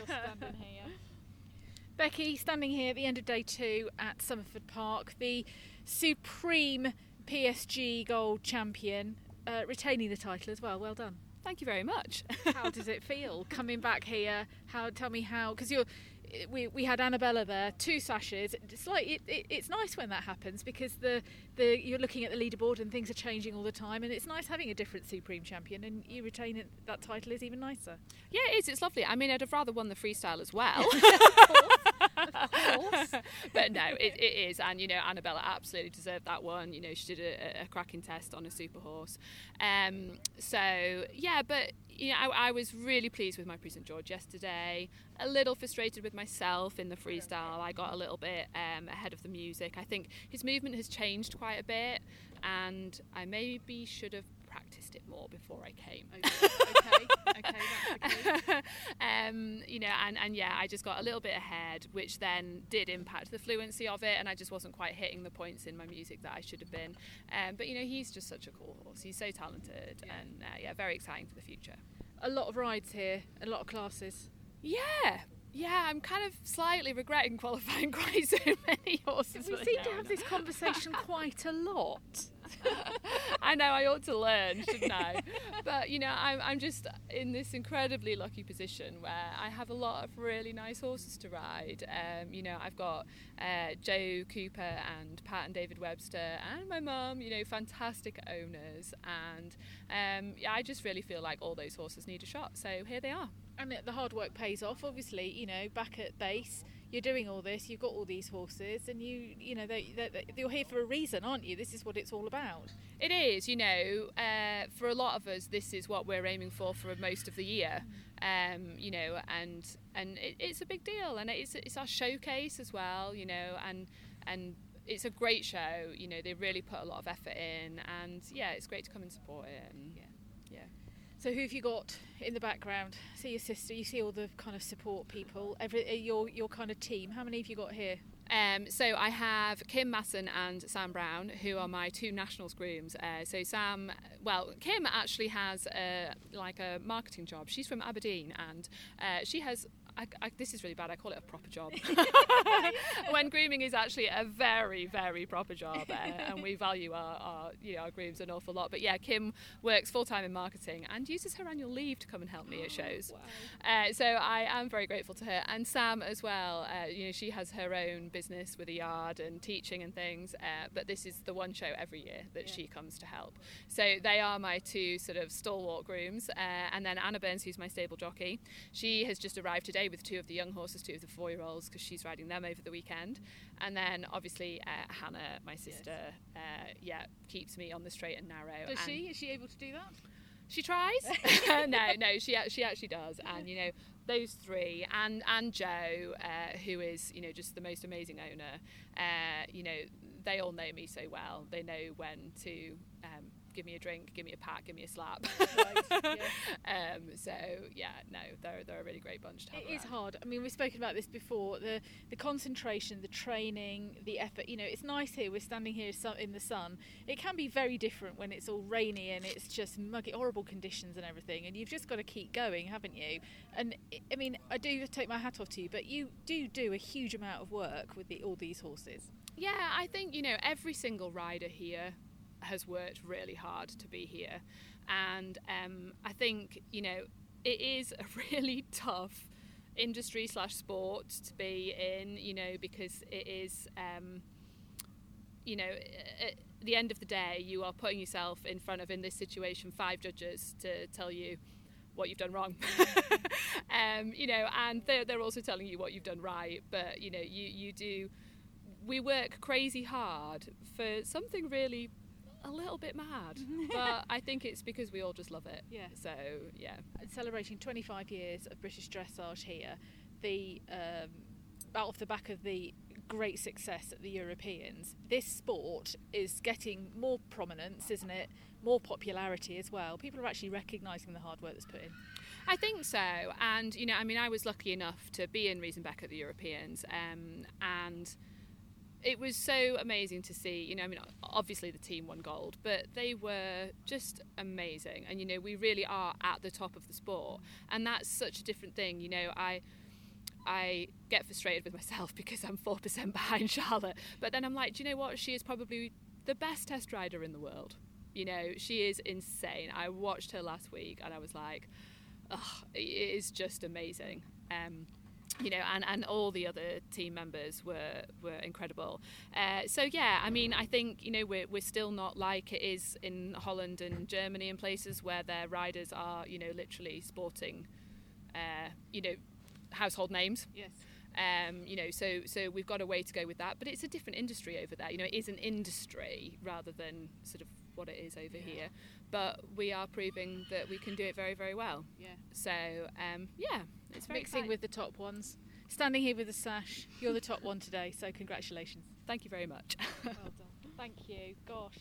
standing here. Becky, standing here at the end of day two at Somerford Park, the supreme PSG Gold champion, uh, retaining the title as well. Well done. Thank you very much. how does it feel coming back here? How tell me how? Because you're we, we had Annabella there, two sashes. It's like it, it, it's nice when that happens because the, the you're looking at the leaderboard and things are changing all the time, and it's nice having a different supreme champion, and you retain it, that title is even nicer. Yeah, it is. It's lovely. I mean, I'd have rather won the freestyle as well. but no, it, it is, and you know, Annabella absolutely deserved that one. You know, she did a, a cracking test on a super horse. Um, so yeah, but you know, I, I, was really pleased with my Prix St George yesterday. A little frustrated with myself in the freestyle. I got a little bit um, ahead of the music. I think his movement has changed quite a bit, and I maybe should have practiced it more before I came. Okay, okay, okay um, you know, and, and yeah, I just got a little bit ahead, which then did impact the fluency of it, and I just wasn't quite hitting the points in my music that I should have been. Um, but you know, he's just such a cool horse. He's so talented, yeah. and uh, yeah, very exciting for the future. A lot of rides here, a lot of classes. Yeah, yeah, I'm kind of slightly regretting qualifying quite so many horses. We seem to have this conversation quite a lot. I know I ought to learn, shouldn't I? but you know, I'm, I'm just in this incredibly lucky position where I have a lot of really nice horses to ride. Um, you know, I've got uh, Joe Cooper and Pat and David Webster and my mum. You know, fantastic owners, and um, yeah, I just really feel like all those horses need a shot. So here they are. And the hard work pays off. Obviously, you know, back at base you're doing all this, you've got all these horses, and you, you know, they, they, you're here for a reason, aren't you? This is what it's all about. It is, you know, uh, for a lot of us, this is what we're aiming for for most of the year, um, you know, and and it, it's a big deal, and it's it's our showcase as well, you know, and and it's a great show, you know, they really put a lot of effort in, and yeah, it's great to come and support it, and yeah. So who have you got in the background? See your sister. You see all the kind of support people. Every uh, your your kind of team. How many have you got here? Um, so I have Kim Masson and Sam Brown, who are my two nationals grooms. Uh, so Sam, well, Kim actually has a, like a marketing job. She's from Aberdeen, and uh, she has I, I, this is really bad. I call it a proper job. when grooming is actually a very, very proper job, uh, and we value our, our, you know, our grooms an awful lot. But yeah, Kim works full time in marketing and uses her annual leave to come and help me at shows. Wow. Uh, so I am very grateful to her, and Sam as well. Uh, you know, she has her own business with a yard and teaching and things. Uh, but this is the one show every year that yeah. she comes to help. So they are my two sort of stalwart grooms, uh, and then Anna Burns, who's my stable jockey. She has just arrived today with two of the young horses, two of the four year olds, because she's riding them over the weekend. And then obviously uh, Hannah, my sister, yes. uh, yeah, keeps me on the straight and narrow. Does she? Is she able to do that? She tries. no, no, she she actually does. And you know, those three and and Joe, uh, who is you know just the most amazing owner. Uh, you know, they all know me so well. They know when to um, give me a drink, give me a pat, give me a slap. Right, yeah. um, so yeah, no, they're they're a really great bunch to have. It around. is hard. I mean, we've spoken about this before. The the concentration, the training, the effort. You know, it's nice here. We're standing here in the sun. It can be very different when it's all rainy and it's just muggy, horrible conditions and everything. And you've just got to keep going, haven't you? And I mean, I do take my hat off to you, but you do do a huge amount of work with the, all these horses. Yeah, I think you know every single rider here has worked really hard to be here. And um, I think, you know, it is a really tough industry slash sport to be in, you know, because it is, um, you know, at the end of the day, you are putting yourself in front of, in this situation, five judges to tell you what you've done wrong. um, you know, and they're, they're also telling you what you've done right. But, you know, you, you do, we work crazy hard for something really a little bit mad, but I think it's because we all just love it. Yeah. So yeah. And celebrating 25 years of British dressage here, the um, out off the back of the great success at the Europeans, this sport is getting more prominence, isn't it? More popularity as well. People are actually recognising the hard work that's put in. I think so, and you know, I mean, I was lucky enough to be in Riesenbeck at the Europeans, um, and it was so amazing to see. You know, I mean, obviously the team won gold, but they were just amazing. And you know, we really are at the top of the sport, and that's such a different thing. You know, I. I get frustrated with myself because I'm 4% behind Charlotte. But then I'm like, do you know what? She is probably the best test rider in the world. You know, she is insane. I watched her last week and I was like, it is just amazing. Um, you know, and, and all the other team members were were incredible. Uh, so yeah, I mean, I think you know we're we're still not like it is in Holland and Germany and places where their riders are you know literally sporting, uh, you know, household names. Yes. Um, you know, so so we've got a way to go with that, but it's a different industry over there. You know, it is an industry rather than sort of what it is over Yeah. here. But we are proving that we can do it very very well. Yeah. So um, yeah, it's very Mixing exciting. with the top ones. Standing here with the sash. You're the top one today, so congratulations. Thank you very much. Well done. Thank you. Gosh.